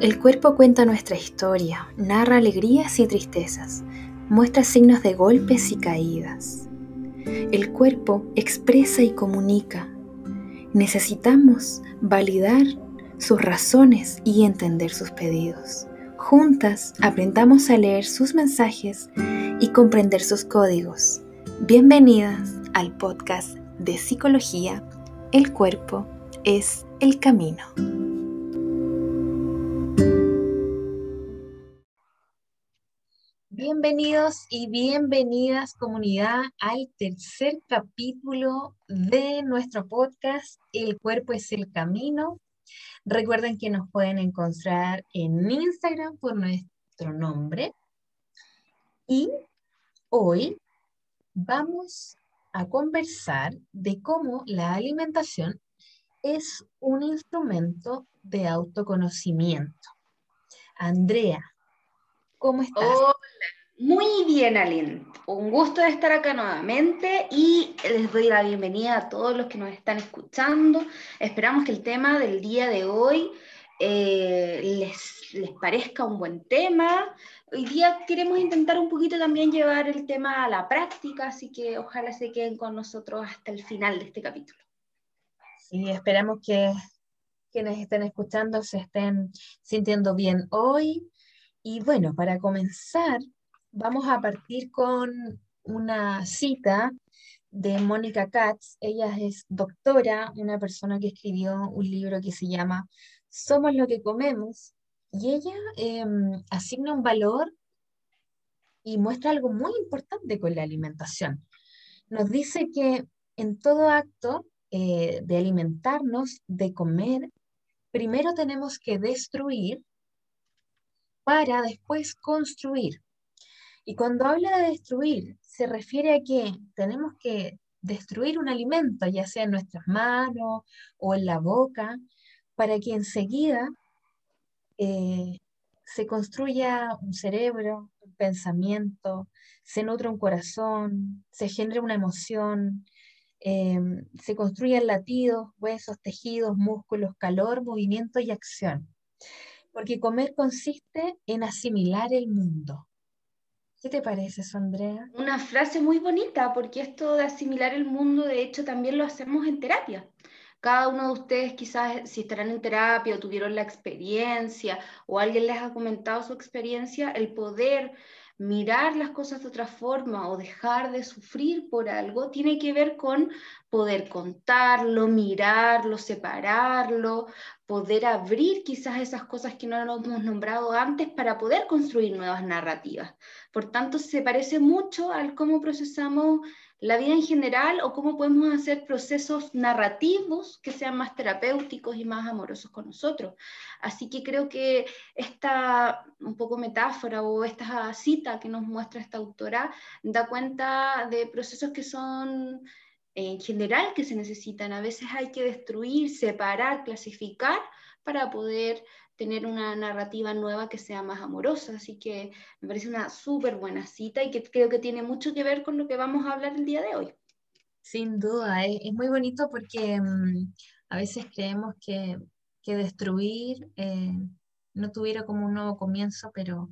El cuerpo cuenta nuestra historia, narra alegrías y tristezas, muestra signos de golpes y caídas. El cuerpo expresa y comunica. Necesitamos validar sus razones y entender sus pedidos. Juntas aprendamos a leer sus mensajes y comprender sus códigos. Bienvenidas al podcast de psicología El cuerpo es el camino. Bienvenidos y bienvenidas comunidad al tercer capítulo de nuestro podcast El cuerpo es el camino. Recuerden que nos pueden encontrar en Instagram por nuestro nombre. Y hoy vamos a conversar de cómo la alimentación es un instrumento de autoconocimiento. Andrea, ¿cómo estás? Hola, muy bien, Aline. Un gusto de estar acá nuevamente y les doy la bienvenida a todos los que nos están escuchando. Esperamos que el tema del día de hoy eh, les, les parezca un buen tema. Hoy día queremos intentar un poquito también llevar el tema a la práctica, así que ojalá se queden con nosotros hasta el final de este capítulo. Sí, esperamos que quienes estén escuchando se estén sintiendo bien hoy. Y bueno, para comenzar, vamos a partir con una cita de Mónica Katz. Ella es doctora, una persona que escribió un libro que se llama Somos lo que comemos. Y ella em, asigna un valor y muestra algo muy importante con la alimentación. Nos dice que en todo acto eh, de alimentarnos, de comer, primero tenemos que destruir para después construir. Y cuando habla de destruir, se refiere a que tenemos que destruir un alimento, ya sea en nuestras manos o en la boca, para que enseguida eh, se construya un cerebro, un pensamiento, se nutre un corazón, se genere una emoción, em, se construyan latidos, huesos, tejidos, músculos, calor, movimiento y acción. Porque comer consiste en asimilar el mundo. ¿Qué te parece eso, Andrea? Una frase muy bonita, porque esto de asimilar el mundo, de hecho, también lo hacemos en terapia. Cada uno de ustedes quizás si estarán en terapia o tuvieron la experiencia o alguien les ha comentado su experiencia, el poder mirar las cosas de otra forma o dejar de sufrir por algo tiene que ver con poder contarlo, mirarlo, separarlo, poder abrir quizás esas cosas que no lo hemos nombrado antes para poder construir nuevas narrativas. Por tanto, se parece mucho al cómo procesamos la vida en general o cómo podemos hacer procesos narrativos que sean más terapéuticos y más amorosos con nosotros. Así que creo que esta un poco metáfora o esta cita que nos muestra esta autora da cuenta de procesos que son en general que se necesitan. A veces hay que destruir, separar, clasificar para poder tener una narrativa nueva que sea más amorosa. Así que me parece una súper buena cita y que creo que tiene mucho que ver con lo que vamos a hablar el día de hoy. Sin duda, es, muy bonito porque mm, a veces creemos que, que destruir eh, no tuviera como un nuevo comienzo, pero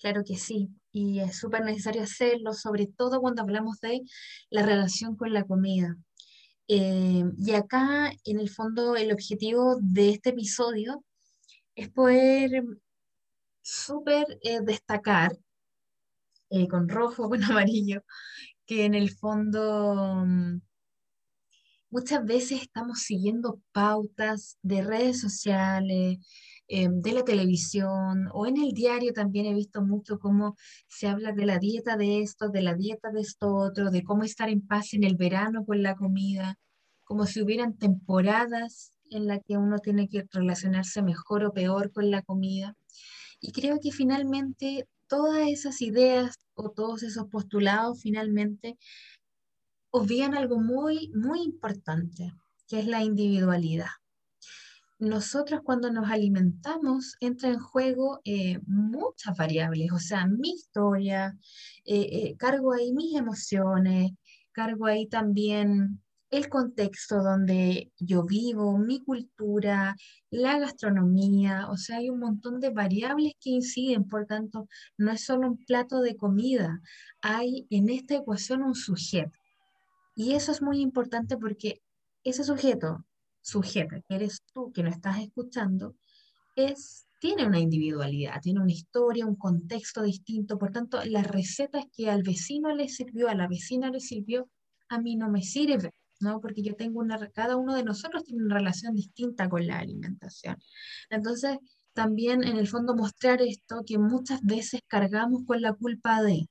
claro que sí. Y es súper necesario hacerlo, sobre todo cuando hablamos de la relación con la comida. Eh, y acá, en el fondo, el objetivo de este episodio es poder súper eh, destacar eh, con rojo, con amarillo, que en el fondo mm, muchas veces estamos siguiendo pautas de redes sociales, em, de la televisión o en el diario también he visto mucho cómo se habla de la dieta de esto, de la dieta de esto otro, de cómo estar en paz en el verano con la comida, como si hubieran temporadas en la que uno tiene que relacionarse mejor o peor con la comida. Y creo que finalmente todas esas ideas o todos esos postulados finalmente obvian algo muy, muy importante, que es la individualidad. Nosotros cuando nos alimentamos entra en juego eh, muchas variables, o sea, mi historia, eh, eh, cargo ahí mis emociones, cargo ahí también el contexto donde yo vivo, mi cultura, la gastronomía, o sea, hay un montón de variables que inciden, por tanto, no es solo un plato de comida, hay en esta ecuación un sujeto. Y eso es muy importante porque ese sujeto, sujeto, que eres tú, que lo estás escuchando, es, tiene una individualidad, tiene una historia, un contexto distinto. Por tanto, las recetas que al vecino le sirvió, a la vecina le sirvió, a mí no me sirve, ¿no? Porque yo tengo una, cada uno de nosotros tiene una relación distinta con la alimentación. Entonces, también en el fondo mostrar esto que muchas veces cargamos con la culpa de,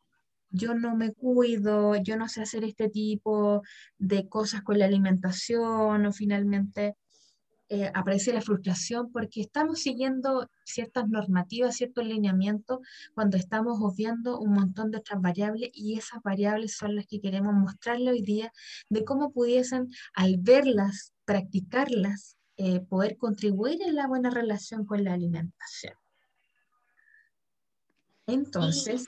yo no me cuido, yo no sé hacer este tipo de cosas con la alimentación o finalmente eh, aparece la frustración porque estamos siguiendo ciertas normativas, ciertos lineamientos cuando estamos obviando un montón de otras variables y esas variables son las que queremos mostrarle hoy día de cómo pudiesen al verlas, practicarlas, eh, poder contribuir en la buena relación con la alimentación. Entonces,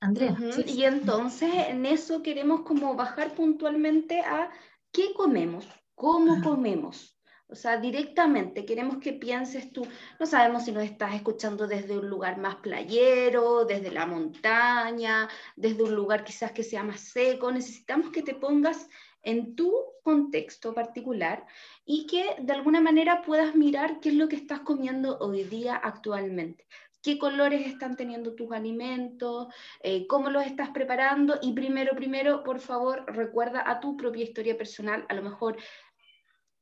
Andrea. Y entonces en eso queremos como bajar puntualmente a qué comemos, cómo comemos. O sea, directamente queremos que pienses tú, no sabemos si nos estás escuchando desde un lugar más playero, desde la montaña, desde un lugar quizás que sea más seco, necesitamos que te pongas en tu contexto particular y que de alguna manera puedas mirar qué es lo que estás comiendo hoy día actualmente qué colores están teniendo tus alimentos, eh, cómo los estás preparando. Y primero, primero, por favor, recuerda a tu propia historia personal, a lo mejor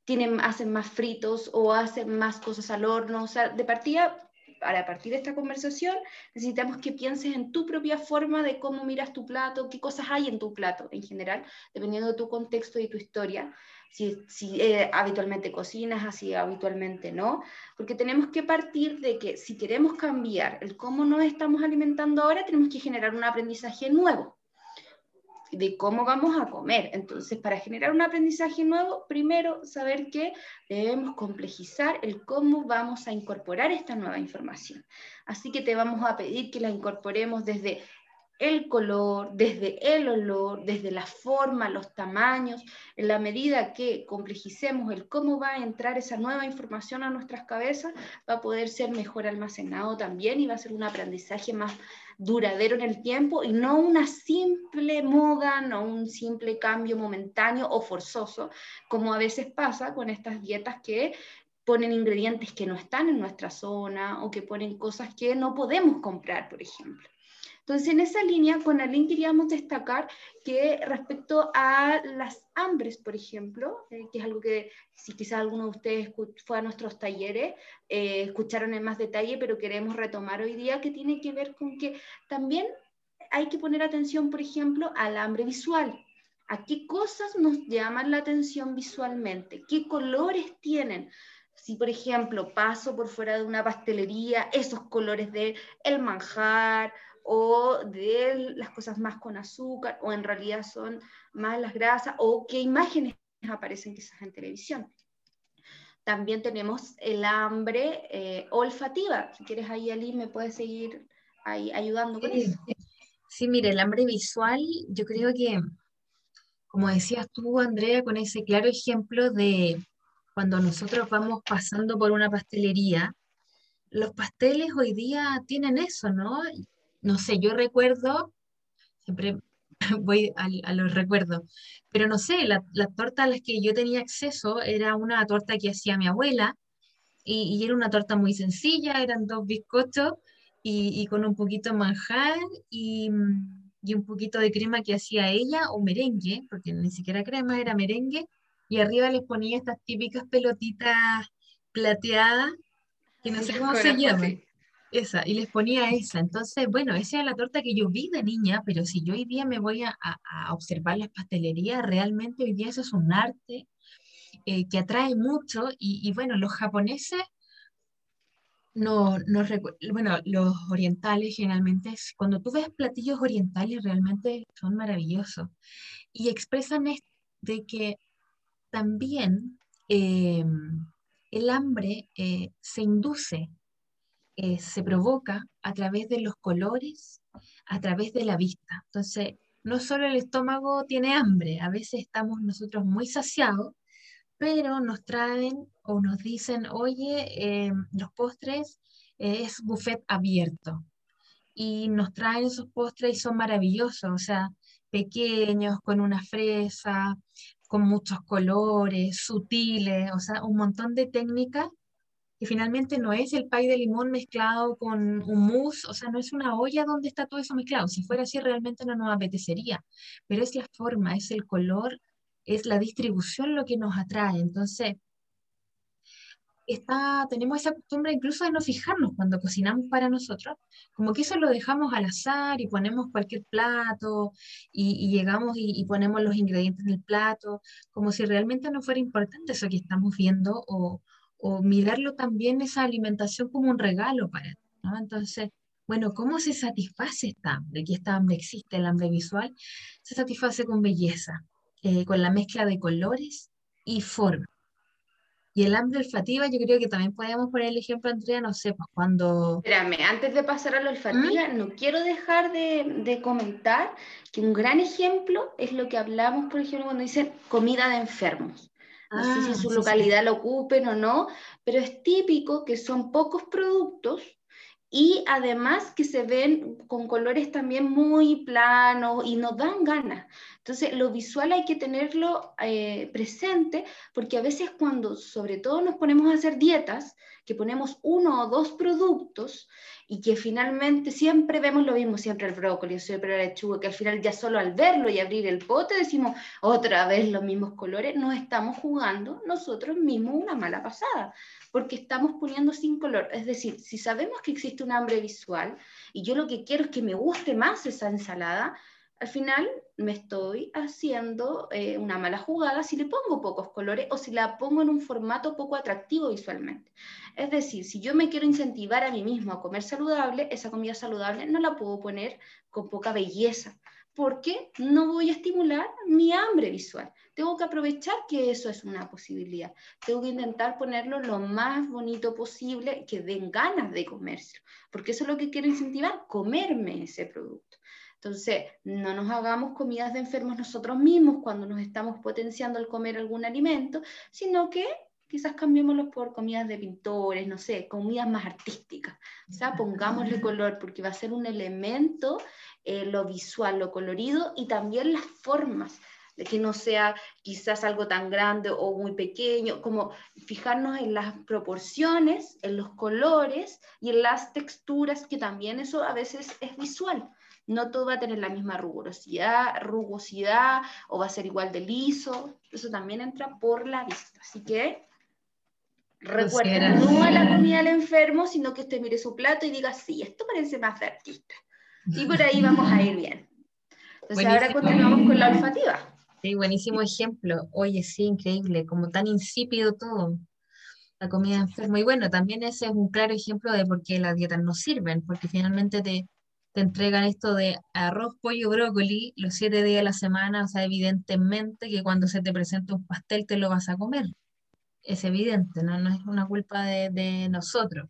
tienen, hacen más fritos o hacen más cosas al horno, o sea, de partida, para partir de esta conversación, necesitamos que pienses en tu propia forma de cómo miras tu plato, qué cosas hay en tu plato en general, dependiendo de tu contexto y tu historia si, eh, habitualmente cocinas, así habitualmente no, porque tenemos que partir de que si queremos cambiar el cómo nos estamos alimentando ahora, tenemos que generar un aprendizaje nuevo de cómo vamos a comer. Entonces, para generar un aprendizaje nuevo, primero saber que debemos complejizar el cómo vamos a incorporar esta nueva información. Así que te vamos a pedir que la incorporemos desde el color, desde el olor, desde la forma, los tamaños, en la medida que complejicemos el cómo va a entrar esa nueva información a nuestras cabezas, va a poder ser mejor almacenado también y va a ser un aprendizaje más duradero en el tiempo y no una simple moda, no un simple cambio momentáneo o forzoso, como a veces pasa con estas dietas que ponen ingredientes que no están en nuestra zona o que ponen cosas que no podemos comprar, por ejemplo. Entonces, en esa línea, con Aline queríamos destacar que respecto a las hambres, por ejemplo, eh, que es algo que si quizás alguno de ustedes fue a nuestros talleres, eh, escucharon en más detalle, pero queremos retomar hoy día, que tiene que ver con que también hay que poner atención, por ejemplo, al hambre visual. ¿A qué cosas nos llaman la atención visualmente? ¿Qué colores tienen? si por ejemplo paso por fuera de una pastelería, esos colores de el manjar o de las cosas más con azúcar, o en realidad son más las grasas, o qué imágenes aparecen quizás en televisión. También tenemos el hambre eh, olfativa. Si quieres ahí, Ali, me puedes seguir ahí ayudando con eso. Sí, mire, el hambre visual, yo creo que, como decías tú, Andrea, con ese claro ejemplo de cuando nosotros vamos pasando por una pastelería, los pasteles hoy día tienen eso, ¿no? No sé, yo recuerdo, siempre voy a, los recuerdos, pero no sé, la, torta a las que yo tenía acceso era una torta que hacía mi abuela y, era una torta muy sencilla, eran dos bizcochos y, con un poquito de manjar y, y, un poquito de crema que hacía ella o merengue, porque ni siquiera crema, era merengue, y arriba les ponía estas típicas pelotitas plateadas que no sé cómo se llaman. Esa, y les ponía esa. Entonces, bueno, esa era la torta que yo vi de niña, pero si yo hoy día me voy a, observar las pastelerías, realmente hoy día eso es un arte eh, que atrae mucho. Y, bueno, los japoneses, no, no, bueno, los orientales generalmente, cuando tú ves platillos orientales, realmente son maravillosos. Y expresan de que también eh, el hambre eh, se induce eh, se provoca a través de los colores, a través de la vista. Entonces, no solo el estómago tiene hambre, a veces estamos nosotros muy saciados, pero nos traen o nos dicen, oye, eh, los postres eh, es buffet abierto. Y nos traen esos postres y son maravillosos, o sea, pequeños, con una fresa, con muchos colores, sutiles, o sea, un montón de técnicas que finalmente no es el pay de limón mezclado con un mousse, o sea, no es una olla donde está todo eso mezclado. Si fuera así, realmente no nos apetecería, pero es la forma, es el color, es la distribución lo que nos atrae. Entonces, está, tenemos esa costumbre incluso de no fijarnos cuando cocinamos para nosotros, como que eso lo dejamos al azar y ponemos cualquier plato y, llegamos y, y, ponemos los ingredientes del plato, como si realmente no fuera importante eso que estamos viendo o, o mirarlo también esa alimentación como un regalo para ti, ¿no? Entonces, bueno, ¿cómo se satisface esta hambre? Que esta hambre existe, el hambre visual, se satisface con belleza, eh, con la mezcla de colores y forma. Y el hambre olfativa, yo creo que también podemos poner el ejemplo, Andrea, no sé, pues cuando... Espérame, antes de pasar a la olfativa, ¿Mm? no quiero dejar de, de, comentar que un gran ejemplo es lo que hablamos, por ejemplo, cuando dicen comida de enfermos. No sé si en ah, su localidad lo ocupen o no, pero es típico que son pocos productos y además que se ven con colores también muy planos y nos dan ganas. Entonces, lo visual hay que tenerlo eh, presente porque a veces cuando sobre todo nos ponemos a hacer dietas, que ponemos uno o dos productos y que finalmente siempre vemos lo mismo, siempre el brócoli, siempre la lechuga, que al final ya solo al verlo y abrir el pote decimos otra vez los mismos colores, nos estamos jugando nosotros mismos una mala pasada, porque estamos poniendo sin color. Es decir, si sabemos que existe un hambre visual y yo lo que quiero es que me guste más esa ensalada, al final me estoy haciendo eh, una mala jugada si le pongo pocos colores o si la pongo en un formato poco atractivo visualmente. Es decir, si yo me quiero incentivar a mí mismo a comer saludable, esa comida saludable no la puedo poner con poca belleza, porque no voy a estimular mi hambre visual. Tengo que aprovechar que eso es una posibilidad. Tengo que intentar ponerlo lo más bonito posible, que den ganas de comérselo, porque eso es lo que quiero incentivar, comerme ese producto. Entonces, no nos hagamos comidas de enfermos nosotros mismos cuando nos estamos potenciando al comer algún alimento, sino que quizás cambiémoslo por comidas de pintores, no sé, comidas más artísticas. O sea, pongámosle color porque va a ser un elemento, eh, lo visual, lo colorido y también las formas de que no sea quizás algo tan grande o muy pequeño, como fijarnos en las proporciones, en los colores y en las texturas, que también eso a veces es visual no todo va a tener la misma rugosidad, rugosidad o va a ser igual de liso. Eso también entra por la vista. Así que recuerda, no a la comida del enfermo, sino que usted mire su plato y diga, sí, esto parece más de artista. Y por ahí vamos a ir bien. Entonces ahora continuamos con la olfativa. Sí, buenísimo ejemplo. Oye, sí, increíble, como tan insípido todo la comida enfermo. Y bueno, también ese es un claro ejemplo de por qué las dietas no sirven, porque finalmente te, te entregan esto de arroz, pollo, brócoli los siete días de la semana, o sea, evidentemente que cuando se te presenta un pastel te lo vas a comer. Es evidente, no, no es una culpa de, nosotros.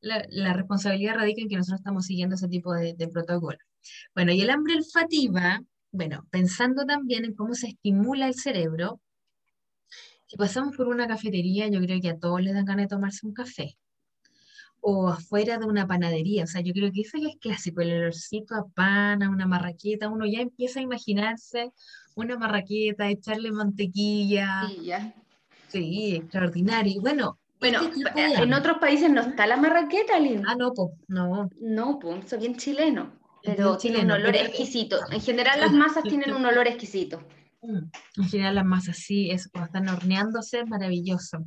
La, responsabilidad radica en que nosotros estamos siguiendo ese tipo de, protocolo. Bueno, y el hambre olfativa, bueno, pensando también en cómo se estimula el cerebro, si pasamos por una cafetería, yo creo que a todos les dan ganas de tomarse un café o afuera de una panadería. O sea, yo creo que eso ya es clásico, el olorcito a pan, a una marraqueta, uno ya empieza a imaginarse una marraqueta, echarle mantequilla. Sí. Sí, extraordinario. bueno, bueno, este en otros países no está la marraqueta, Lin. Ah, no, pues, no. No, pues, eso bien chileno. Pero tiene un olor exquisito. En general las masas tienen un olor exquisito. Mm, en general las masas sí, es cuando están horneándose, maravilloso.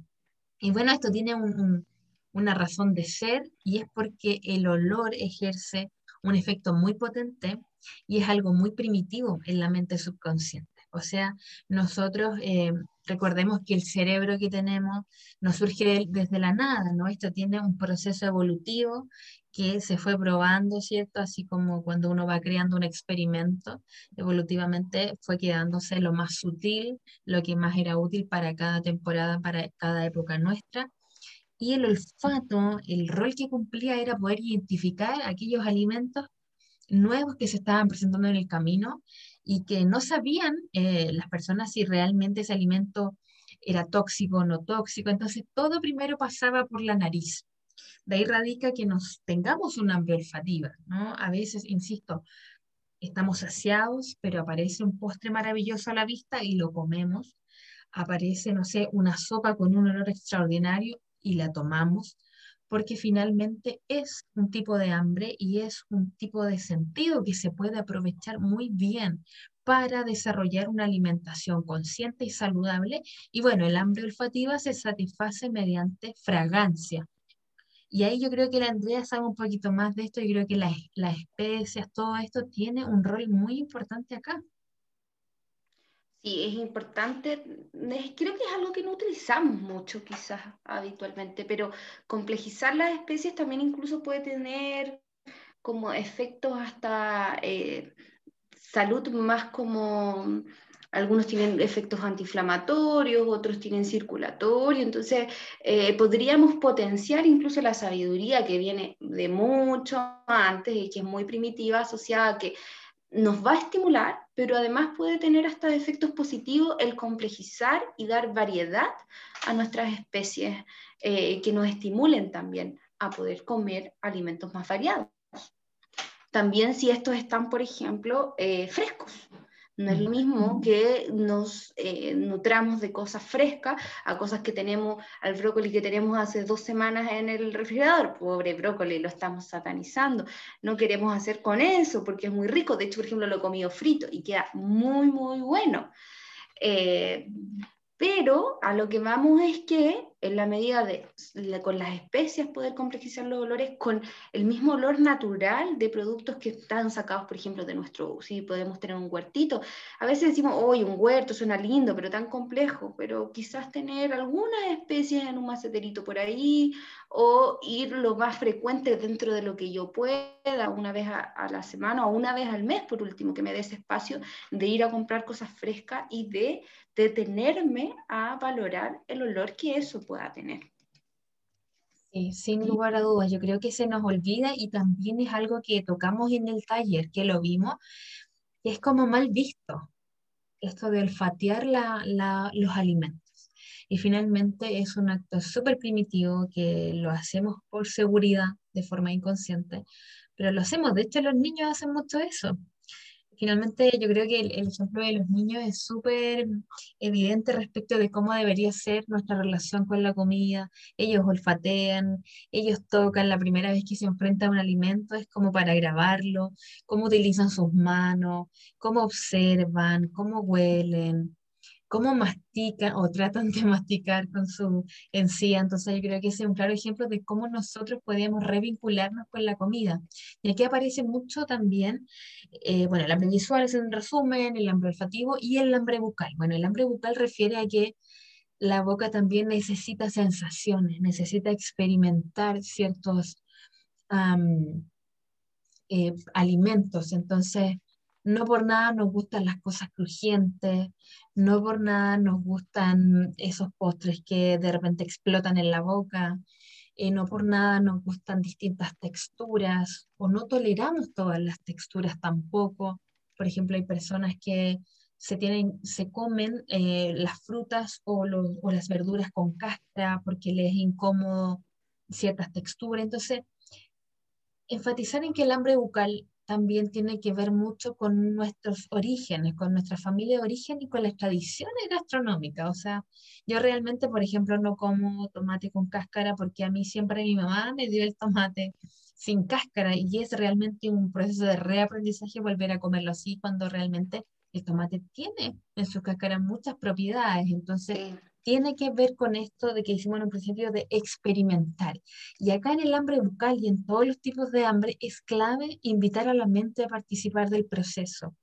Y bueno, esto tiene un, una razón de ser y es porque el olor ejerce un efecto muy potente y es algo muy primitivo en la mente subconsciente. O sea, nosotros eh, recordemos que el cerebro que tenemos no surge desde la nada, ¿no? Esto tiene un proceso evolutivo que se fue probando, ¿cierto? Así como cuando uno va creando un experimento, evolutivamente fue quedándose lo más sutil, lo que más era útil para cada temporada, para cada época nuestra, y el olfato, el rol que cumplía era poder identificar aquellos alimentos nuevos que se estaban presentando en el camino y que no sabían eh, las personas si realmente ese alimento era tóxico o no tóxico. Entonces, todo primero pasaba por la nariz. De ahí radica que nos tengamos una hambre olfativa, ¿no? A veces, insisto, estamos saciados, pero aparece un postre maravilloso a la vista y lo comemos. Aparece, no sé, una sopa con un olor extraordinario y la tomamos, porque finalmente es un tipo de hambre y es un tipo de sentido que se puede aprovechar muy bien para desarrollar una alimentación consciente y saludable. Y bueno, el hambre olfativa se satisface mediante fragancia. Y ahí yo creo que la Andrea sabe un poquito más de esto y creo que las, las especias, todo esto tiene un rol muy importante acá. Sí, es importante, creo que es algo que no utilizamos mucho quizás habitualmente, pero complejizar las especies también incluso puede tener como efectos hasta eh, salud más como, algunos tienen efectos antiinflamatorios, otros tienen circulatorio, entonces eh, podríamos potenciar incluso la sabiduría que viene de mucho antes y que es muy primitiva, asociada a que nos va a estimular, pero además puede tener hasta efectos positivos el complejizar y dar variedad a nuestras especies eh, que nos estimulen también a poder comer alimentos más variados. También si estos están, por ejemplo, eh, frescos. No es lo mismo que nos eh, nutramos de cosas frescas a cosas que tenemos, al brócoli que tenemos hace dos semanas en el refrigerador. Pobre brócoli, lo estamos satanizando. No queremos hacer con eso porque es muy rico. De hecho, por ejemplo, lo he comido frito y queda muy, muy bueno. Eh, pero a lo que vamos es que en la medida de, con las especias poder complejizar los olores con el mismo olor natural de productos que están sacados, por ejemplo, de nuestro, si podemos tener un huertito. A veces decimos, hoy un huerto suena lindo, pero tan complejo, pero quizás tener algunas especies en un maceterito por ahí o ir lo más frecuente dentro de lo que yo pueda, una vez a, la semana o una vez al mes, por último, que me dé ese espacio de ir a comprar cosas frescas y de detenerme a valorar el olor que eso pueda tener. Sí, sin lugar a dudas, yo creo que se nos olvida y también es algo que tocamos en el taller, que lo vimos, es como mal visto, esto de olfatear los alimentos. Y finalmente es un acto súper primitivo que lo hacemos por seguridad, de forma inconsciente, pero lo hacemos. De hecho, los niños hacen mucho eso. Finalmente, yo creo que el, ejemplo de los niños es súper evidente respecto de cómo debería ser nuestra relación con la comida. Ellos olfatean, ellos tocan la primera vez que se enfrenta a un alimento, es como para grabarlo, cómo utilizan sus manos, cómo observan, cómo huelen cómo mastican o tratan de masticar con su encía. Entonces yo creo que ese es un claro ejemplo de cómo nosotros podemos revincularnos con la comida. Y aquí aparece mucho también, eh, bueno, el hambre visual es un resumen, el hambre olfativo y el hambre bucal. Bueno, el hambre bucal refiere a que la boca también necesita sensaciones, necesita experimentar ciertos eh, alimentos. Entonces, no por nada nos gustan las cosas crujientes, no por nada nos gustan esos postres que de repente explotan en la boca, eh, no por nada nos gustan distintas texturas o no toleramos todas las texturas tampoco. Por ejemplo, hay personas que se, tienen, se comen eh, las frutas o, o las verduras con cáscara porque les es incómodo ciertas texturas. Entonces, enfatizar en que el hambre bucal también tiene que ver mucho con nuestros orígenes, con nuestra familia de origen y con las tradiciones gastronómicas. O sea, yo realmente, por ejemplo, no como tomate con cáscara porque a mí siempre mi mamá me dio el tomate sin cáscara y es realmente un proceso de reaprendizaje volver a comerlo así cuando realmente el tomate tiene en su cáscara muchas propiedades. Entonces, tiene que ver con esto de que hicimos en un principio de experimentar. Y acá en el hambre bucal y en todos los tipos de hambre es clave invitar a la mente a participar del proceso.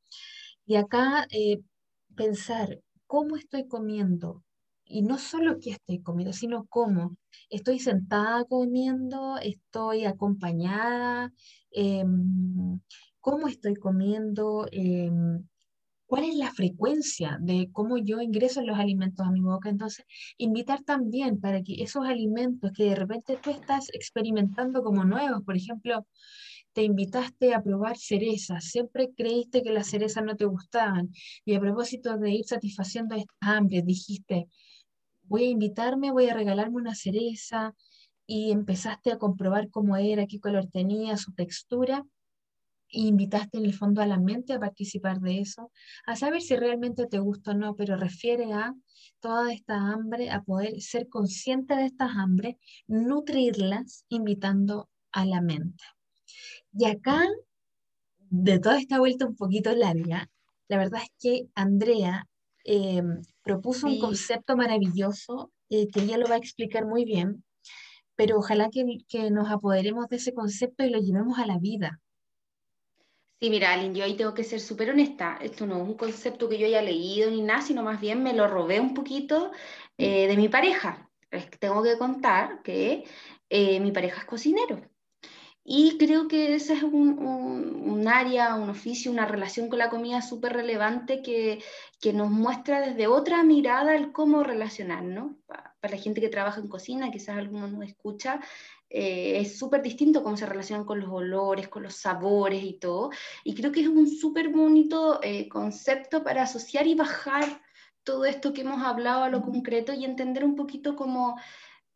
Y acá eh, pensar cómo estoy comiendo. Y no solo qué estoy comiendo, sino cómo. Estoy sentada comiendo, estoy acompañada, em, cómo estoy comiendo, em, cuál es la frecuencia de cómo yo ingreso los alimentos a mi boca. Entonces, invitar también para que esos alimentos que de repente tú estás experimentando como nuevos, por ejemplo, te invitaste a probar cerezas, siempre creíste que las cerezas no te gustaban y a propósito de ir satisfaciendo estas hambres, dijiste, voy a invitarme, voy a regalarme una cereza y empezaste a comprobar cómo era, qué color tenía, su textura invitaste en el fondo a la mente a participar de eso, a saber si realmente te gusta o no, pero refiere a toda esta hambre, a poder ser consciente de estas hambres, nutrirlas, invitando a la mente. Y acá, de toda esta vuelta un poquito larga, la verdad es que Andrea eh, propuso un concepto maravilloso eh, que ella lo va a explicar muy bien, pero ojalá que, que nos apoderemos de ese concepto y lo llevemos a la vida. Sí, mira, Aline, yo ahí tengo que ser súper honesta. Esto no es un concepto que yo haya leído ni nada, sino más bien me lo robé un poquito eh, de mi pareja. Es que tengo que contar que eh, mi pareja es cocinero. Y creo que ese es un, un, área, un oficio, una relación con la comida súper relevante que, que, nos muestra desde otra mirada el cómo relacionarnos. Para, para la gente que trabaja en cocina, quizás alguno nos escucha, eh, es súper distinto cómo se relacionan con los olores, con los sabores y todo. Y creo que es un súper bonito eh, concepto para asociar y bajar todo esto que hemos hablado a lo concreto y entender un poquito como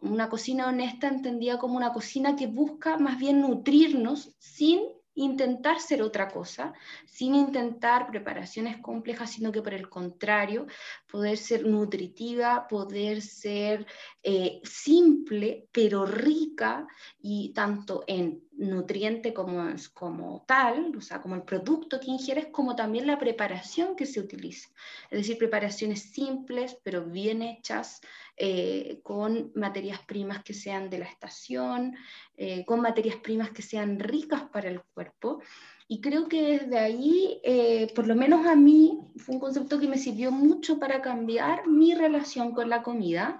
una cocina honesta entendida como una cocina que busca más bien nutrirnos sin intentar ser otra cosa, sin intentar preparaciones complejas, sino que por el contrario, poder ser nutritiva, poder ser eh, simple, pero rica, y tanto en nutriente como, como tal, o sea, como el producto que ingieres, como también la preparación que se utiliza. Es decir, preparaciones simples, pero bien hechas, eh, con materias primas que sean de la estación, eh, con materias primas que sean ricas para el cuerpo. Y creo que desde ahí, eh, por lo menos a mí, fue un concepto que me sirvió mucho para cambiar mi relación con la comida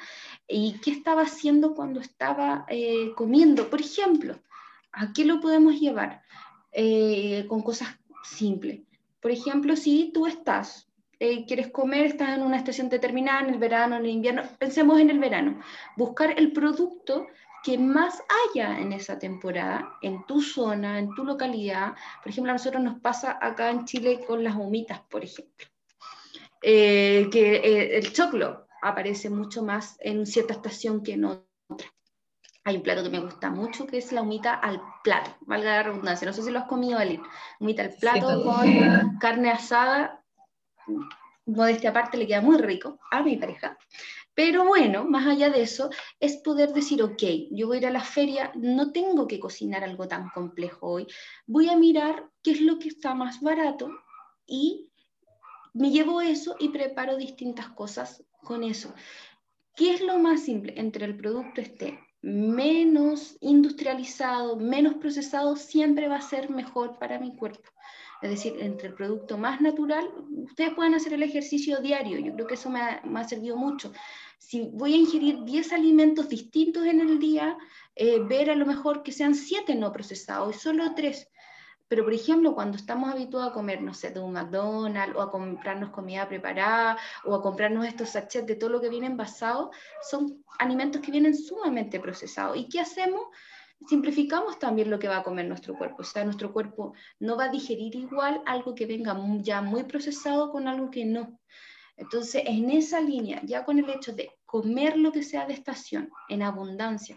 y qué estaba haciendo cuando estaba comiendo. Por ejemplo, ¿a qué lo podemos llevar? con cosas simples. Por ejemplo, si tú estás eh, quieres comer, estás en una estación determinada, en el verano, en el invierno, pensemos en el verano, buscar el producto que más haya en esa temporada, en tu zona, en tu localidad. Por ejemplo, a nosotros nos pasa acá en Chile con las humitas, por ejemplo, eh, que eh, el choclo aparece mucho más en cierta estación que en otra. Hay un plato que me gusta mucho que es la humita al plato, valga la redundancia. No sé si lo has comido, Alin. Humita al plato con carne asada modestia aparte, le queda muy rico a mi pareja. Pero bueno, más allá de eso, es poder decir, ok, yo voy a ir a la feria, no tengo que cocinar algo tan complejo hoy, voy a mirar qué es lo que está más barato y me llevo eso y preparo distintas cosas con eso. ¿Qué es lo más simple? Entre el producto esté menos industrializado, menos procesado, siempre va a ser mejor para mi cuerpo es decir, entre el producto más natural, ustedes pueden hacer el ejercicio diario, yo creo que eso me ha, servido mucho. Si voy a ingerir 10 alimentos distintos en el día, eh, ver a lo mejor que sean 7 no procesados y solo 3. Pero, por ejemplo, cuando estamos habituados a comer, no de un McDonald's o a comprarnos comida preparada o a comprarnos estos sachets de todo lo que viene envasado, son alimentos que vienen sumamente procesados. ¿Y qué hacemos? simplificamos también lo que va a comer nuestro cuerpo. O sea, nuestro cuerpo no va a digerir igual algo que venga ya muy procesado con algo que no. Entonces, en esa línea, ya con el hecho de comer lo que sea de estación, en abundancia,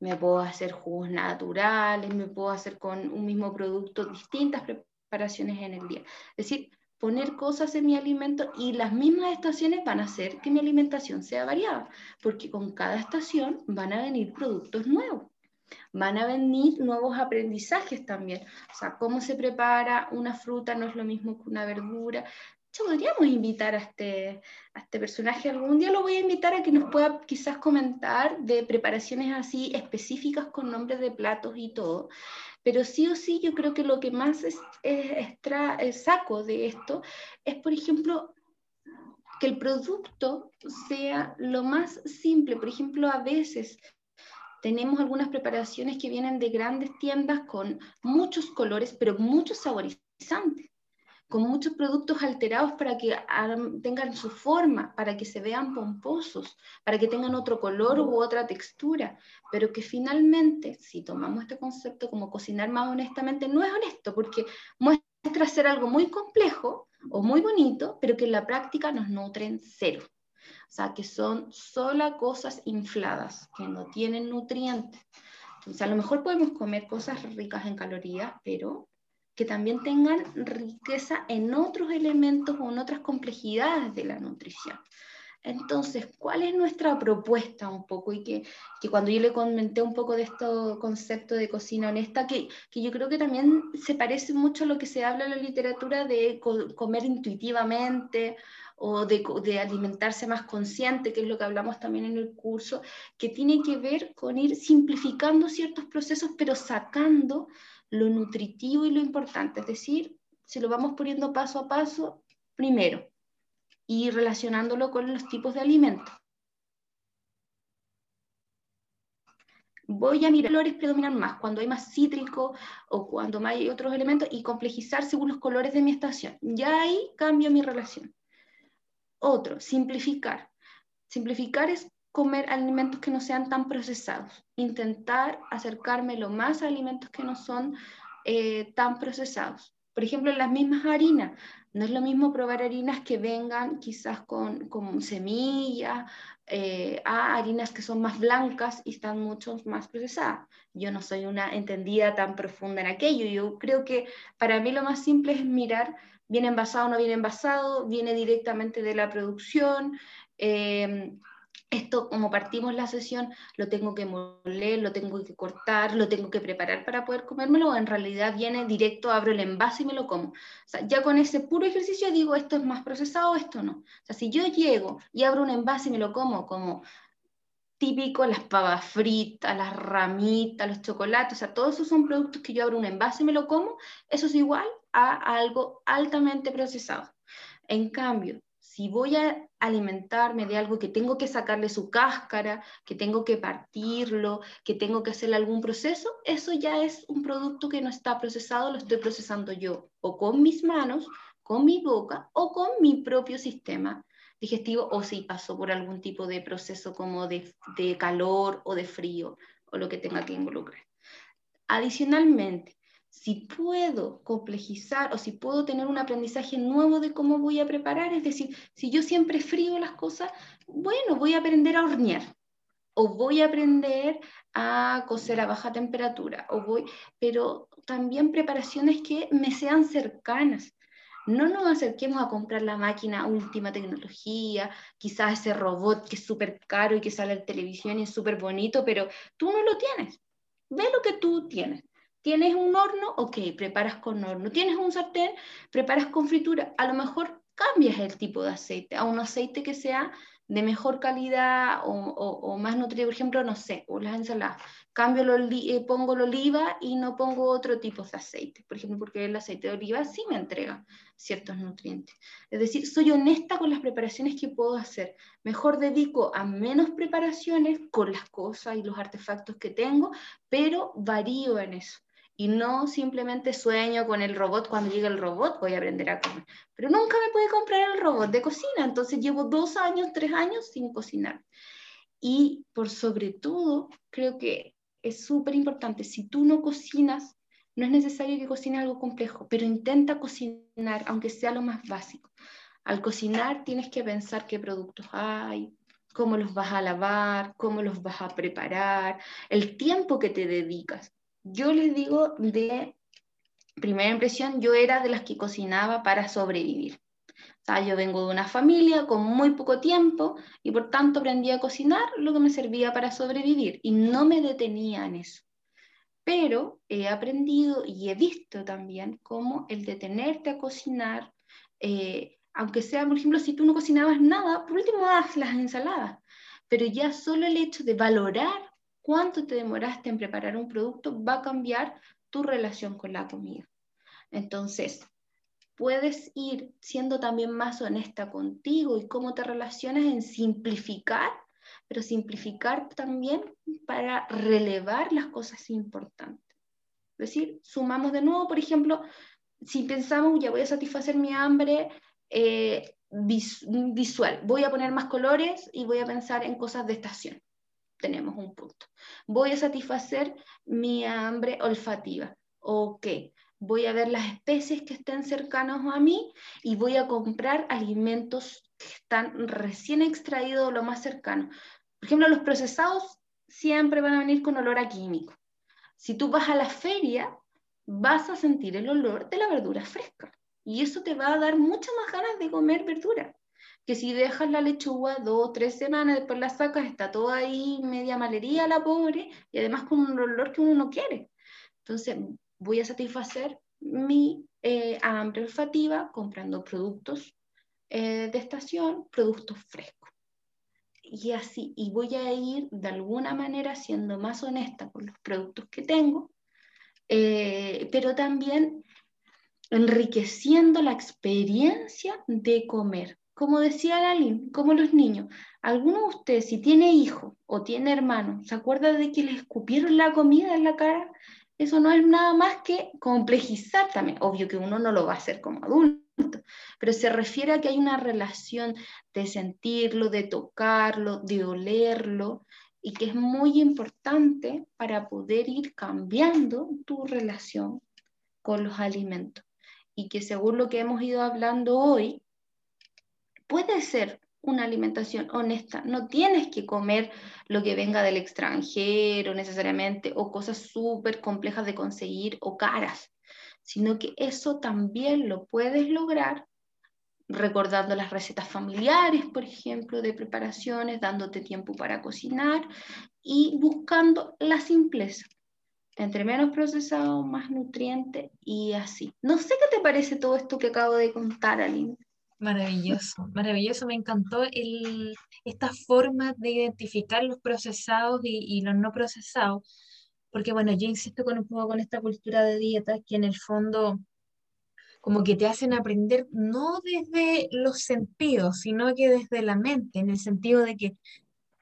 me puedo hacer jugos naturales, me puedo hacer con un mismo producto distintas preparaciones en el día. Es decir, poner cosas en mi alimento y las mismas estaciones van a hacer que mi alimentación sea variada, porque con cada estación van a venir productos nuevos van a venir nuevos aprendizajes también. O sea, cómo se prepara una fruta no es lo mismo que una verdura. Podríamos invitar a este, a este personaje algún día, lo voy a invitar a que nos pueda quizás comentar de preparaciones así específicas con nombres de platos y todo. Pero sí o sí, yo creo que lo que más es, es, saco de esto es, por ejemplo, que el producto sea lo más simple. Por ejemplo, a veces tenemos algunas preparaciones que vienen de grandes tiendas con muchos colores, pero muchos saborizantes. Con muchos productos alterados para que tengan su forma, para que se vean pomposos, para que tengan otro color u otra textura, pero que finalmente, si tomamos este concepto como cocinar más honestamente, no es honesto, porque muestra ser algo muy complejo o muy bonito, pero que en la práctica nos nutren cero. O sea, que son solo cosas infladas, que no tienen nutrientes. Entonces, a lo mejor podemos comer cosas ricas en calorías, pero que también tengan riqueza en otros elementos o en otras complejidades de la nutrición. Entonces, ¿cuál es nuestra propuesta un poco? Y que, cuando yo le comenté un poco de este concepto de cocina honesta, que, que, yo creo que también se parece mucho a lo que se habla en la literatura de comer intuitivamente o de, alimentarse más consciente, que es lo que hablamos también en el curso, que tiene que ver con ir simplificando ciertos procesos, pero sacando lo nutritivo y lo importante, es decir, si lo vamos poniendo paso a paso, primero, y relacionándolo con los tipos de alimentos. Voy a mirar colores predominan más, cuando hay más cítrico o cuando hay otros elementos y complejizar según los colores de mi estación. Ya ahí cambio mi relación. Otro, simplificar. Simplificar es comer alimentos que no sean tan procesados, intentar acercarme lo más a alimentos que no son eh, tan procesados. Por ejemplo, las mismas harinas. No es lo mismo probar harinas que vengan quizás con, con semillas, eh, a harinas que son más blancas y están mucho más procesadas. Yo no soy una entendida tan profunda en aquello. Yo creo que para mí lo más simple es mirar viene envasado o no viene envasado, viene directamente de la producción. Eh, esto, como partimos la sesión, lo tengo que moler, lo tengo que cortar, lo tengo que preparar para poder comérmelo, o en realidad viene directo, abro el envase y me lo como. Ya con ese puro ejercicio digo, esto es más procesado, esto no. O sea, si yo llego y abro un envase y me lo como, como típico, las pavas fritas, las ramitas, los chocolates, o sea, todos esos son productos que yo abro un envase y me lo como, eso es igual a algo altamente procesado. En cambio, si voy a alimentarme de algo que tengo que sacarle su cáscara, que tengo que partirlo, que tengo que hacerle algún proceso, eso ya es un producto que no está procesado, lo estoy procesando yo, o con mis manos, con mi boca, o con mi propio sistema digestivo, o si pasó por algún tipo de proceso como de, de calor o de frío, o lo que tenga que involucrar. Adicionalmente, si puedo complejizar o si puedo tener un aprendizaje nuevo de cómo voy a preparar, es decir, si yo siempre frío las cosas, bueno, voy a aprender a hornear o voy a aprender a cocer a baja temperatura, o voy, pero también preparaciones que me sean cercanas. No nos acerquemos a comprar la máquina última tecnología, quizás ese robot que es súper caro y que sale en televisión y es súper bonito, pero tú no lo tienes. Ve lo que tú tienes. ¿Tienes un horno? Ok, preparas con horno. ¿Tienes un sartén? Preparas con fritura. A lo mejor cambias el tipo de aceite a un aceite que sea de mejor calidad o, más nutritivo, por ejemplo, no sé, o las ensaladas. Cambio lo, eh, pongo la oliva y no pongo otro tipo de aceite, por ejemplo, porque el aceite de oliva sí me entrega ciertos nutrientes. Es decir, soy honesta con las preparaciones que puedo hacer. Mejor dedico a menos preparaciones con las cosas y los artefactos que tengo, pero varío en eso y no simplemente sueño con el robot, cuando llegue el robot voy a aprender a comer. Pero nunca me pude comprar el robot de cocina, entonces llevo dos años, tres años sin cocinar. Y por sobre todo, creo que es súper importante, si tú no cocinas, no es necesario que cocines algo complejo, pero intenta cocinar, aunque sea lo más básico. Al cocinar tienes que pensar qué productos hay, cómo los vas a lavar, cómo los vas a preparar, el tiempo que te dedicas yo les digo de primera impresión, yo era de las que cocinaba para sobrevivir. O sea, yo vengo de una familia con muy poco tiempo y por tanto aprendí a cocinar lo que me servía para sobrevivir y no me detenía en eso. Pero he aprendido y he visto también cómo el detenerte a cocinar, eh, aunque sea, por ejemplo, si tú no cocinabas nada, por último haz las ensaladas, pero ya solo el hecho de valorar cuánto te demoraste en preparar un producto va a cambiar tu relación con la comida. Entonces, puedes ir siendo también más honesta contigo y cómo te relacionas en simplificar, pero simplificar también para relevar las cosas importantes. Es decir, sumamos de nuevo, por ejemplo, si pensamos, ya voy a satisfacer mi hambre eh, visual, voy a poner más colores y voy a pensar en cosas de estación. Tenemos un punto. Voy a satisfacer mi hambre olfativa. Ok, voy a ver las especies que estén cercanos a mí y voy a comprar alimentos que están recién extraídos lo más cercano. Por ejemplo, los procesados siempre van a venir con olor a químico. Si tú vas a la feria, vas a sentir el olor de la verdura fresca y eso te va a dar muchas más ganas de comer verdura. Que si dejas la lechuga dos, o tres semanas, después la sacas, está toda ahí media malería la pobre y además con un olor que uno no quiere. Entonces, voy a satisfacer mi eh, hambre olfativa comprando productos eh, de estación, productos frescos. Y así, y voy a ir de alguna manera siendo más honesta con los productos que tengo, eh, pero también enriqueciendo la experiencia de comer. Como decía Lalín, como los niños, alguno de ustedes, si tiene hijo o tiene hermano, ¿se acuerda de que le escupieron la comida en la cara? Eso no es nada más que complejizar también. Obvio que uno no lo va a hacer como adulto, pero se refiere a que hay una relación de sentirlo, de tocarlo, de olerlo, y que es muy importante para poder ir cambiando tu relación con los alimentos. Y que según lo que hemos ido hablando hoy, puede ser una alimentación honesta. No tienes que comer lo que venga del extranjero necesariamente o cosas súper complejas de conseguir o caras, sino que eso también lo puedes lograr recordando las recetas familiares, por ejemplo, de preparaciones, dándote tiempo para cocinar y buscando la simpleza. Entre menos procesado, más nutriente y así. No sé qué te parece todo esto que acabo de contar, Aline. Maravilloso, maravilloso. Me encantó el, esta forma de identificar los procesados y, los no procesados, porque bueno, yo insisto con un poco con esta cultura de dieta que en el fondo como que te hacen aprender no desde los sentidos, sino que desde la mente, en el sentido de que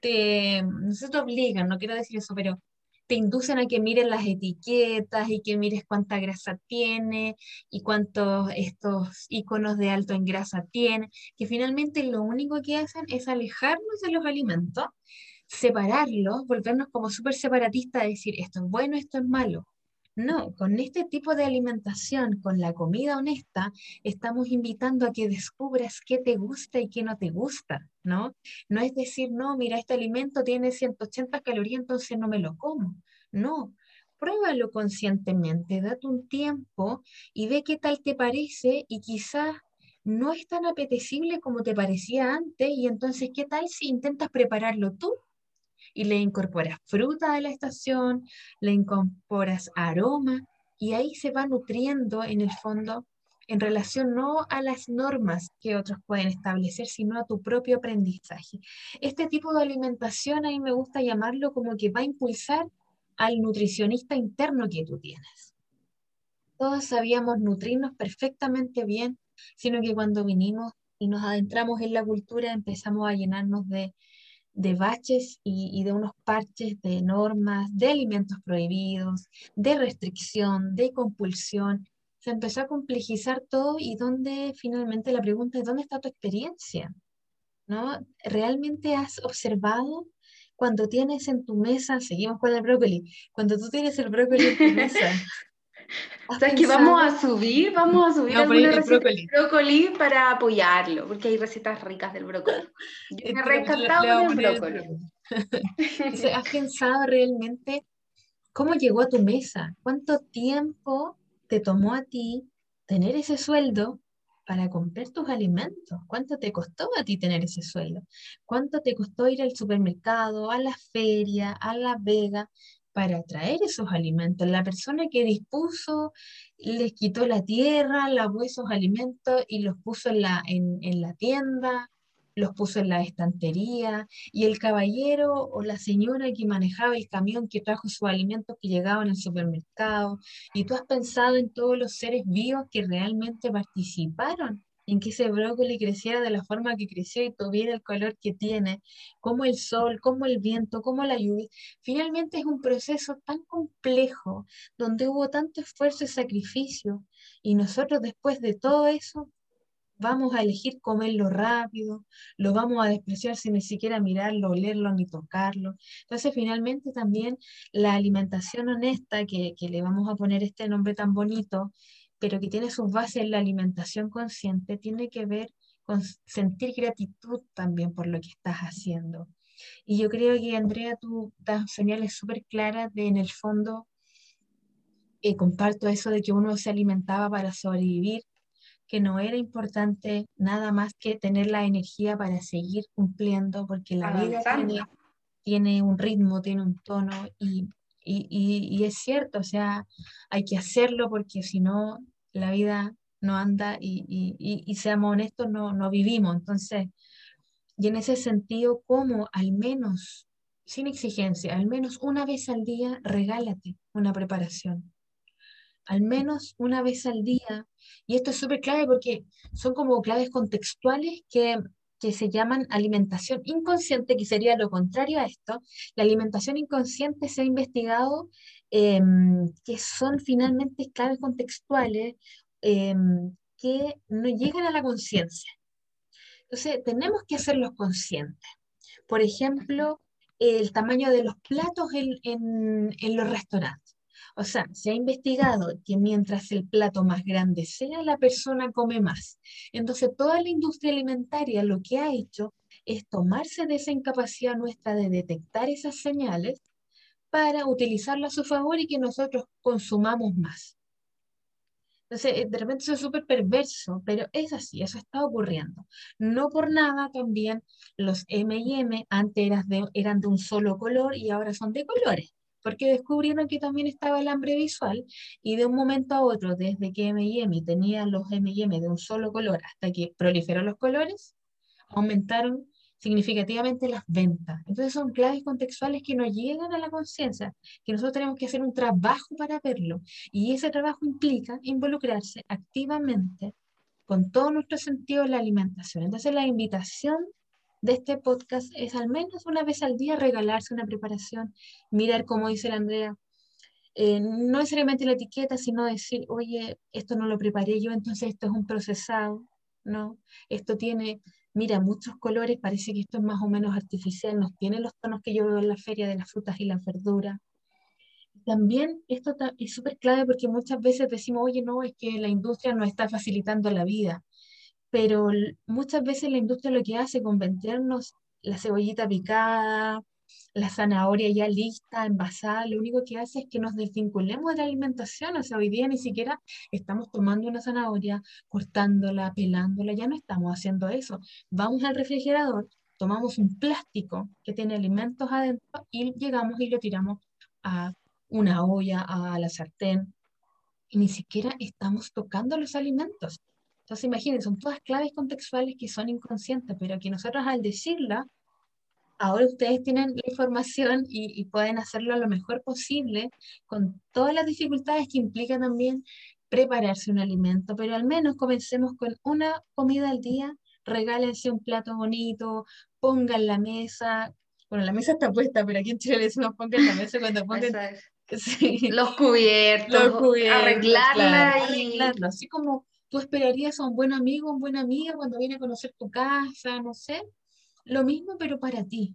te, no se te obligan, no quiero decir eso, pero te inducen a que mires las etiquetas y que mires cuánta grasa tiene y cuántos estos iconos de alto en grasa tiene, que finalmente lo único que hacen es alejarnos de los alimentos, separarlos, volvernos como súper separatistas, decir esto es bueno, esto es malo. No, con este tipo de alimentación, con la comida honesta, estamos invitando a que descubras qué te gusta y qué no te gusta, ¿no? No es decir, no, mira, este alimento tiene 180 calorías, entonces no me lo como. No, pruébalo conscientemente, date un tiempo y ve qué tal te parece y quizás no es tan apetecible como te parecía antes y entonces, ¿qué tal si intentas prepararlo tú y le incorporas fruta de la estación, le incorporas aroma y ahí se va nutriendo en el fondo en relación no a las normas que otros pueden establecer, sino a tu propio aprendizaje. Este tipo de alimentación a mí me gusta llamarlo como que va a impulsar al nutricionista interno que tú tienes. Todos sabíamos nutrirnos perfectamente bien, sino que cuando vinimos y nos adentramos en la cultura empezamos a llenarnos de de baches y, de unos parches de normas, de alimentos prohibidos, de restricción, de compulsión. Se empezó a complejizar todo y donde finalmente la pregunta es, ¿dónde está tu experiencia? ¿No? ¿Realmente has observado cuando tienes en tu mesa, seguimos con el brócoli, cuando tú tienes el brócoli en tu mesa, O sea, que vamos a subir, vamos a subir no, alguna receta brócoli. de brócoli para apoyarlo, porque hay recetas ricas del brócoli. Yo me he encantado con el brócoli. ¿Has pensado realmente cómo llegó a tu mesa? ¿Cuánto tiempo te tomó a ti tener ese sueldo para comprar tus alimentos? ¿Cuánto te costó a ti tener ese sueldo? ¿Cuánto te costó ir al supermercado, a la feria, a la vega? Para traer esos alimentos. La persona que dispuso les quitó la tierra, lavó esos alimentos y los puso en la, en, en la tienda, los puso en la estantería, y el caballero o la señora que manejaba el camión que trajo sus alimentos que llegaban al supermercado, y tú has pensado en todos los seres vivos que realmente participaron en que ese brócoli creciera de la forma que creció y tuviera el color que tiene, como el sol, como el viento, como la lluvia. Finalmente es un proceso tan complejo, donde hubo tanto esfuerzo y sacrificio, y nosotros después de todo eso vamos a elegir comerlo rápido, lo vamos a despreciar sin ni siquiera mirarlo, olerlo ni tocarlo. Entonces, finalmente también la alimentación honesta, que, que le vamos a poner este nombre tan bonito, pero que tiene sus bases en la alimentación consciente, tiene que ver con sentir gratitud también por lo que estás haciendo. Y yo creo que, Andrea, tú das señales súper claras de, en el fondo, eh, comparto eso de que uno se alimentaba para sobrevivir, que no era importante nada más que tener la energía para seguir cumpliendo, porque la vida tiene, tiene, un ritmo, tiene un tono y y, es cierto, o sea, hay que hacerlo porque si no, la vida no anda y, seamos honestos, no, no vivimos. Entonces, y en ese sentido, como al menos, sin exigencia, al menos una vez al día, regálate una preparación. Al menos una vez al día. Y esto es súper clave porque son como claves contextuales que que se llaman alimentación inconsciente, que sería lo contrario a esto. La alimentación inconsciente se ha investigado em, que son finalmente claves contextuales em, que no llegan a la conciencia. Entonces, tenemos que hacerlos conscientes. Por ejemplo, el tamaño de los platos en los restaurantes. O sea, se ha investigado que mientras el plato más grande sea, la persona come más. Entonces, toda la industria alimentaria lo que ha hecho es tomarse de esa incapacidad nuestra de detectar esas señales para utilizarla a su favor y que nosotros consumamos más. Entonces, eh, de repente es súper perverso, pero es así, eso está ocurriendo. No por nada también los M&M antes eran de, eran de un solo color y ahora son de colores porque descubrieron que también estaba el hambre visual y de un momento a otro, desde que M&M tenía los M&M de un solo color hasta que proliferó los colores, aumentaron significativamente las ventas. Entonces son claves contextuales que nos llegan a la conciencia, que nosotros tenemos que hacer un trabajo para verlo. Y ese trabajo implica involucrarse activamente con todo nuestro sentido en la alimentación. Entonces la invitación de este podcast es al menos una vez al día regalarse una preparación, mirar como dice la Andrea, eh, no necesariamente la etiqueta, sino decir, oye, esto no lo preparé yo, entonces esto es un procesado, ¿no? Esto tiene, mira, muchos colores, parece que esto es más o menos artificial, nos tiene los tonos que yo veo en la feria de las frutas y las verduras. También esto es súper clave porque muchas veces decimos, oye, no, es que la industria nos está facilitando la vida pero muchas veces la industria lo que hace con vendernos la cebollita picada, la zanahoria ya lista, envasada, lo único que hace es que nos desvinculemos de la alimentación. O sea, hoy día ni siquiera estamos tomando una zanahoria, cortándola, pelándola, ya no estamos haciendo eso. Vamos al refrigerador, tomamos un plástico que tiene alimentos adentro y llegamos y lo tiramos a una olla, a la sartén. Y ni siquiera estamos tocando los alimentos. Entonces, imagínense, son todas claves contextuales que son inconscientes, pero que nosotros al decirla, ahora ustedes tienen la información y, pueden hacerlo lo mejor posible con todas las dificultades que implica también prepararse un alimento, pero al menos comencemos con una comida al día, regálense un plato bonito, pongan la mesa, bueno, la mesa está puesta, pero aquí en Chile le decimos pongan la mesa cuando pongan los cubiertos, arreglarla y... así como tú esperarías a un buen amigo, un buena amiga cuando viene a conocer tu casa, no sé, lo mismo pero para ti.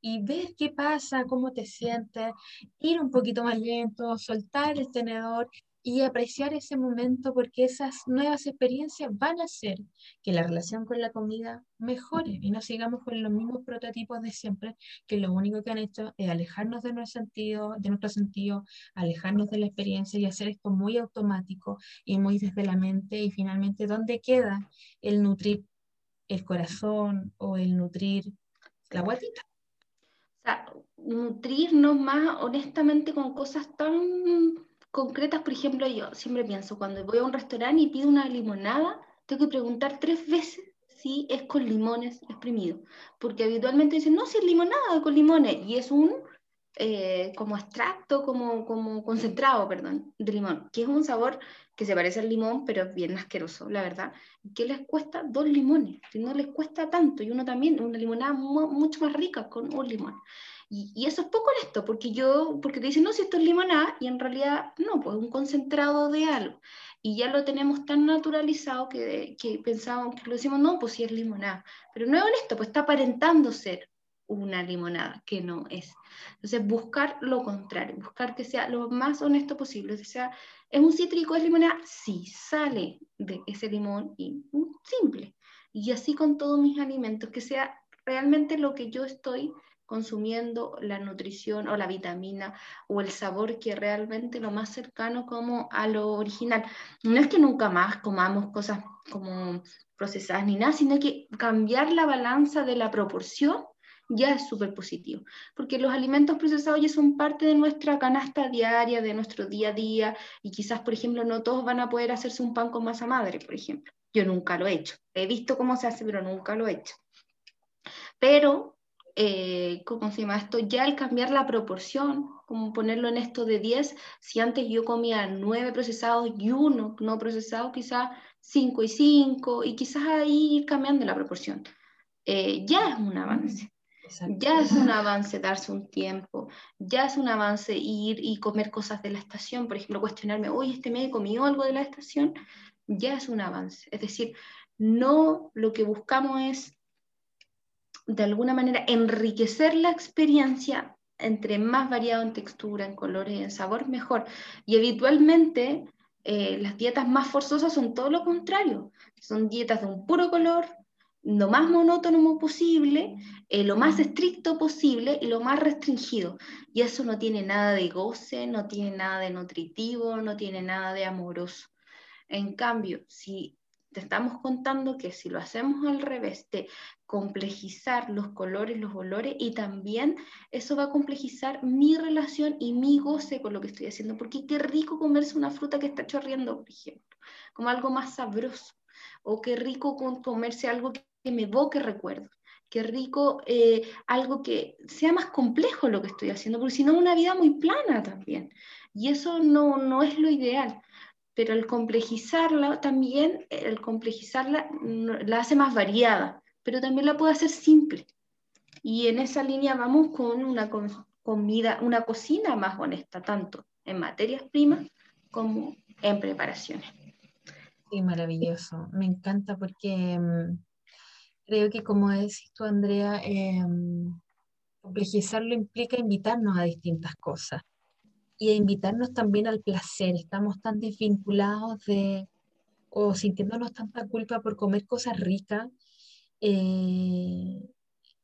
Y ver qué pasa, cómo te sientes, ir un poquito más lento, soltar el tenedor y apreciar ese momento porque esas nuevas experiencias van a hacer que la relación con la comida mejore y no sigamos con los mismos prototipos de siempre que lo único que han hecho es alejarnos de nuestro sentido, de alejarnos de la experiencia y hacer esto muy automático y muy desde la mente y finalmente dónde queda el nutrir el corazón o el nutrir la guatita. O sea, nutrirnos más honestamente con cosas tan concretas, por ejemplo, yo siempre pienso, cuando voy a un restaurante y pido una limonada, tengo que preguntar tres veces si es con limones exprimidos, porque habitualmente dicen, no, si es limonada con limones, y es un eh, como extracto, como, como concentrado, perdón, de limón, que es un sabor que se parece al limón, pero es bien asqueroso, la verdad, que les cuesta dos limones, no les cuesta tanto, y uno también, una limonada mucho más rica con un limón. Y, eso es poco esto, porque yo, porque te dicen, no, si esto es limonada, y en realidad no, pues un concentrado de algo. Y ya lo tenemos tan naturalizado que, que pensamos, que lo decimos, no, pues si es limonada. Pero no es honesto, pues está aparentando ser una limonada, que no es. Entonces, buscar lo contrario, buscar que sea lo más honesto posible. O sea, ¿es un cítrico, es limonada? Sí, sale de ese limón y simple. Y así con todos mis alimentos, que sea realmente lo que yo estoy consumiendo la nutrición o la vitamina o el sabor que realmente lo más cercano como a lo original. No es que nunca más comamos cosas como procesadas ni nada, sino que cambiar la balanza de la proporción ya es súper positivo, porque los alimentos procesados ya son parte de nuestra canasta diaria, de nuestro día a día, y quizás, por ejemplo, no todos van a poder hacerse un pan con masa madre, por ejemplo. Yo nunca lo he hecho. He visto cómo se hace, pero nunca lo he hecho. Pero eh, ¿cómo se llama esto? Ya al cambiar la proporción, como ponerlo en esto de 10, si antes yo comía 9 procesados y uno no procesado, quizás 5 y 5, y quizás ahí ir cambiando la proporción. Eh, ya es un avance. Ya es un avance darse un tiempo, ya es un avance ir y comer cosas de la estación, por ejemplo, cuestionarme, oye, este me comió algo de la estación, ya es un avance. Es decir, no lo que buscamos es de alguna manera enriquecer la experiencia entre más variado en textura, en colores y en sabor, mejor. Y habitualmente eh, las dietas más forzosas son todo lo contrario. Son dietas de un puro color, lo más monótono posible, eh, lo más estricto posible y lo más restringido. Y eso no tiene nada de goce, no tiene nada de nutritivo, no tiene nada de amoroso. En cambio, si estamos contando que si lo hacemos al revés, de complejizar los colores, los olores, y también eso va a complejizar mi relación y mi goce con lo que estoy haciendo, porque qué rico comerse una fruta que está chorreando, por ejemplo, como algo más sabroso, o qué rico comerse algo que me evoque recuerdos, qué rico eh, algo que sea más complejo lo que estoy haciendo, porque si no, una vida muy plana también, y eso no, no es lo ideal pero el complejizarla también, el complejizarla la hace más variada, pero también la puede hacer simple. Y en esa línea vamos con una comida, una cocina más honesta, tanto en materias primas como en preparaciones. Sí, maravilloso. Me encanta porque mm, creo que como decís tú, Andrea, em, complejizarlo implica invitarnos a distintas cosas y a invitarnos también al placer. Estamos tan desvinculados de, o sintiéndonos tanta culpa por comer cosas ricas. Eh,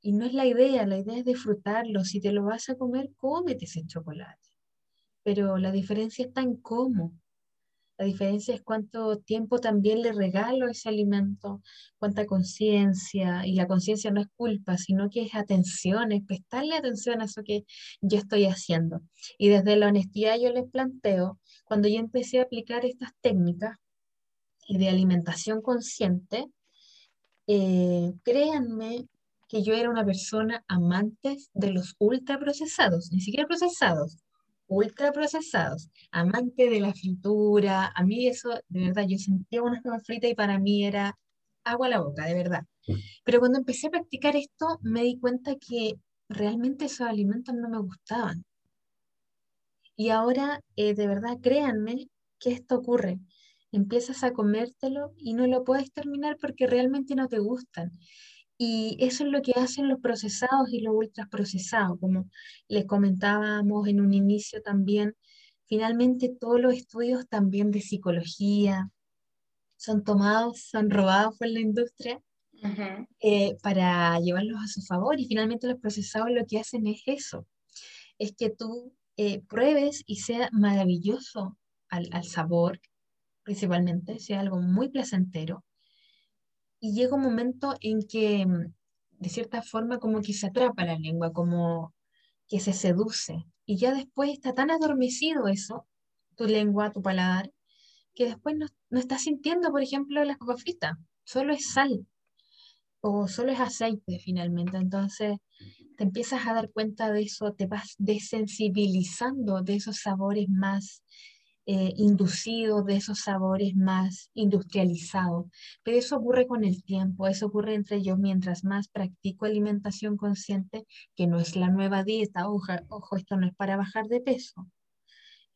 y no es la idea, la idea es disfrutarlo. Si te lo vas a comer, cómete ese chocolate. Pero la diferencia está en cómo. La diferencia es cuánto tiempo también le regalo ese alimento, cuánta conciencia, y la conciencia no es culpa, sino que es atención, es prestarle atención a eso que yo estoy haciendo. Y desde la honestidad yo les planteo, cuando yo empecé a aplicar estas técnicas de alimentación consciente, eh, créanme que yo era una persona amante de los ultraprocesados, ni siquiera procesados, ultraprocesados, amante de la fritura, a mí eso, de verdad, yo sentía una papa frita y para mí era agua a la boca, de verdad. Pero cuando empecé a practicar esto, me di cuenta que realmente esos alimentos no me gustaban. Y ahora, eh, de verdad, créanme que esto ocurre. Empiezas a comértelo y no lo puedes terminar porque realmente no te gustan. Y eso es lo que hacen los procesados y los ultraprocesados, como les comentábamos en un inicio también. Finalmente todos los estudios también de psicología son tomados, son robados por la industria eh, para llevarlos a su favor y finalmente los procesados lo que hacen es eso, es que tú eh, pruebes y sea maravilloso al, al sabor, principalmente, sea algo muy placentero, y llega un momento en que, mm, de cierta forma, como que se atrapa la lengua, como que se seduce. Y ya después está tan adormecido eso, tu lengua, tu paladar, que después no, no estás sintiendo, por ejemplo, las papas fritas, solo es sal. o solo es aceite finalmente. Entonces te empiezas a dar cuenta de eso, te vas desensibilizando de esos sabores más eh, inducidos, de esos sabores más industrializados. Pero eso ocurre con el tiempo, eso ocurre entre yo mientras más practico alimentación consciente, que no es la nueva dieta, ojo, ojo, esto no es para bajar de peso,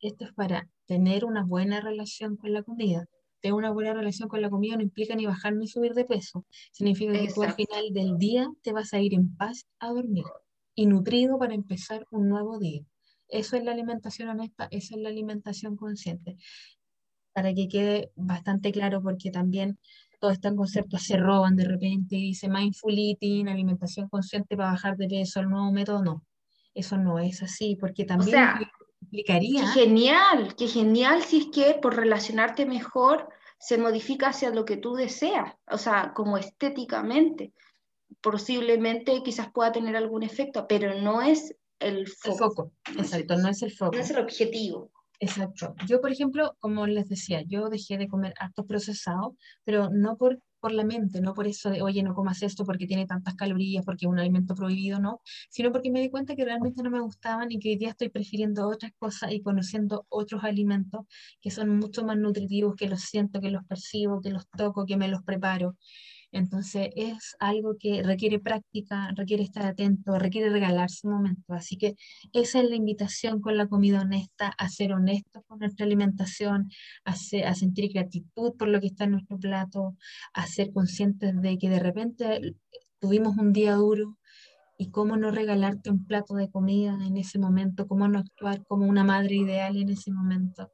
esto es para tener una buena relación con la comida tener una buena relación con la comida no implica ni bajar ni subir de peso. Significa que tú al final del día te vas a ir en paz a dormir y nutrido para empezar un nuevo día. Eso es la alimentación honesta, eso es la alimentación consciente. Para que quede bastante claro, porque también todos estos conceptos se roban de repente y dice mindful eating, alimentación consciente para bajar de peso, el nuevo método, no. Eso no es así, porque también Qué genial, qué genial si es que por relacionarte mejor se modifica hacia lo que tú deseas, o sea, como estéticamente. Posiblemente quizás pueda tener algún efecto, pero no es el foco. El foco, exacto, no es el foco. No es el objetivo. Exacto. Yo, por ejemplo, como les decía, yo dejé de comer harto procesado, pero no por por la mente, no por eso de, oye, no comas esto porque tiene tantas calorías, porque es un alimento prohibido, no, sino porque me di cuenta que realmente no me gustaban y que hoy día estoy prefiriendo otras cosas y conociendo otros alimentos que son mucho más nutritivos, que los siento, que los percibo, que los toco, que me los preparo. Entonces es algo que requiere práctica, requiere estar atento, requiere regalarse un momento. Así que esa es la invitación con la comida honesta, a ser honestos con nuestra alimentación, a, a sentir gratitud por lo que está en nuestro plato, a ser conscientes de que de repente tuvimos un día duro y cómo no regalarte un plato de comida en ese momento, cómo no actuar como una madre ideal en ese momento.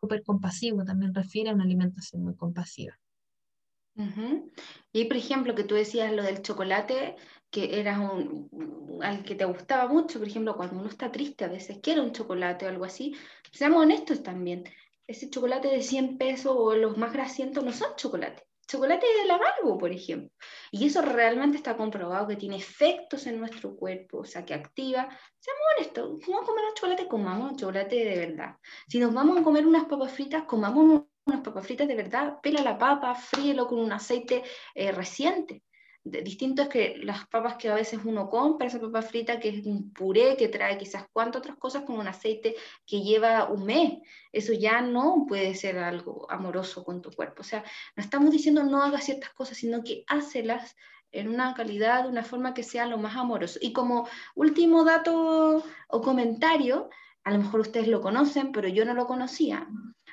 Súper compasivo también refiere a una alimentación muy compasiva. Y por ejemplo, que tú decías lo del chocolate, que era un, al que te gustaba mucho, por ejemplo, cuando uno está triste, a veces quiere un chocolate o algo así, seamos honestos también, ese chocolate de 100 pesos o los más grasientos no son chocolate. Chocolate de amargo, por ejemplo. Y eso realmente está comprobado que tiene efectos en nuestro cuerpo, o sea, que activa. Seamos honestos, vamos a comer un chocolate, comamos un chocolate de verdad. Si nos vamos a comer unas papas fritas, comamos unas papas fritas de verdad, pela la papa, fríelo con un aceite eh, reciente. distinto es que las papas que a veces uno compra, esa papa frita que es un puré que trae quizás cuántas otras cosas con un aceite que lleva un mes. Eso ya no puede ser algo amoroso con tu cuerpo. O sea, no estamos diciendo no hagas ciertas cosas, sino que hácelas en una calidad, de una forma que sea lo más amoroso. Y como último dato o comentario, a lo mejor ustedes lo conocen, pero yo no lo conocía.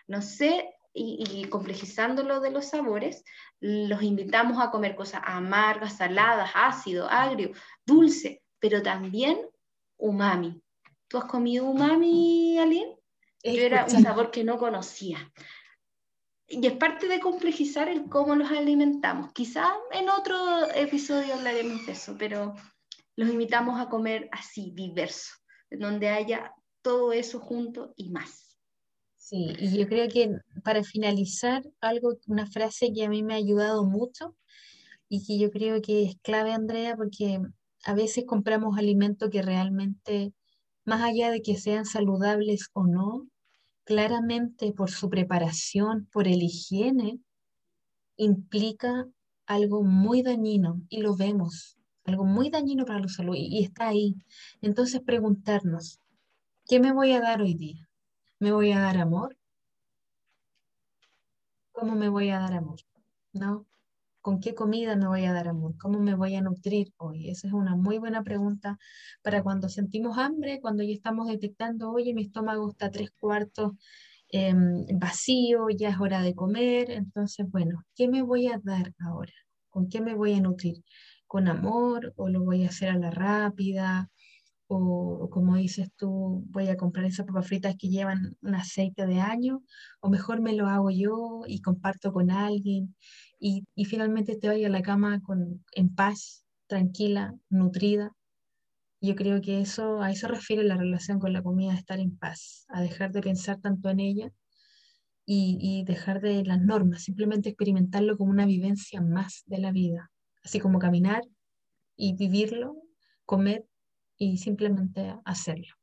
No sé y, complejizando lo de los sabores, los invitamos a comer cosas amargas, saladas, ácido, agrio, dulce, pero también umami. ¿Tú has comido umami, Aline? Yo era un sabor que no conocía. Y es parte de complejizar el cómo los alimentamos. Quizá en otro episodio hablaremos de eso, pero los invitamos a comer así, diverso, donde haya todo eso junto y más. Y yo creo que para finalizar, algo, una frase que a mí me ha ayudado mucho y que yo creo que es clave, Andrea, porque a veces compramos alimentos que realmente, más allá de que sean saludables o no, claramente por su preparación, por el higiene, implica algo muy dañino y lo vemos, algo muy dañino para la salud y está ahí. Entonces preguntarnos, ¿qué me voy a dar hoy día? ¿Me voy a dar amor? ¿Cómo me voy a dar amor? ¿No? ¿Con qué comida me voy a dar amor? ¿Cómo me voy a nutrir hoy? Esa es una muy buena pregunta para cuando sentimos hambre, cuando ya estamos detectando, oye, mi estómago está tres cuartos em, vacío, ya es hora de comer. Entonces, bueno, ¿qué me voy a dar ahora? ¿Con qué me voy a nutrir? ¿Con amor o lo voy a hacer a la rápida? O, como dices tú, voy a comprar esas papas fritas que llevan un aceite de año, o mejor me lo hago yo y comparto con alguien y, y finalmente te vaya a la cama con, en paz, tranquila, nutrida. Yo creo que eso, a eso refiere la relación con la comida, estar en paz, a dejar de pensar tanto en ella y, y dejar de las normas, simplemente experimentarlo como una vivencia más de la vida, así como caminar y vivirlo, comer y simplemente hacerlo.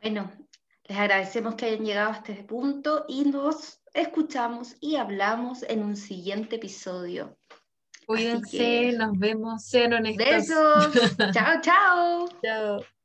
Bueno, les agradecemos que hayan llegado hasta este punto y nos escuchamos y hablamos en un siguiente episodio. Cuídense, nos vemos, sean honestos. Besos. chao, chao. Chao.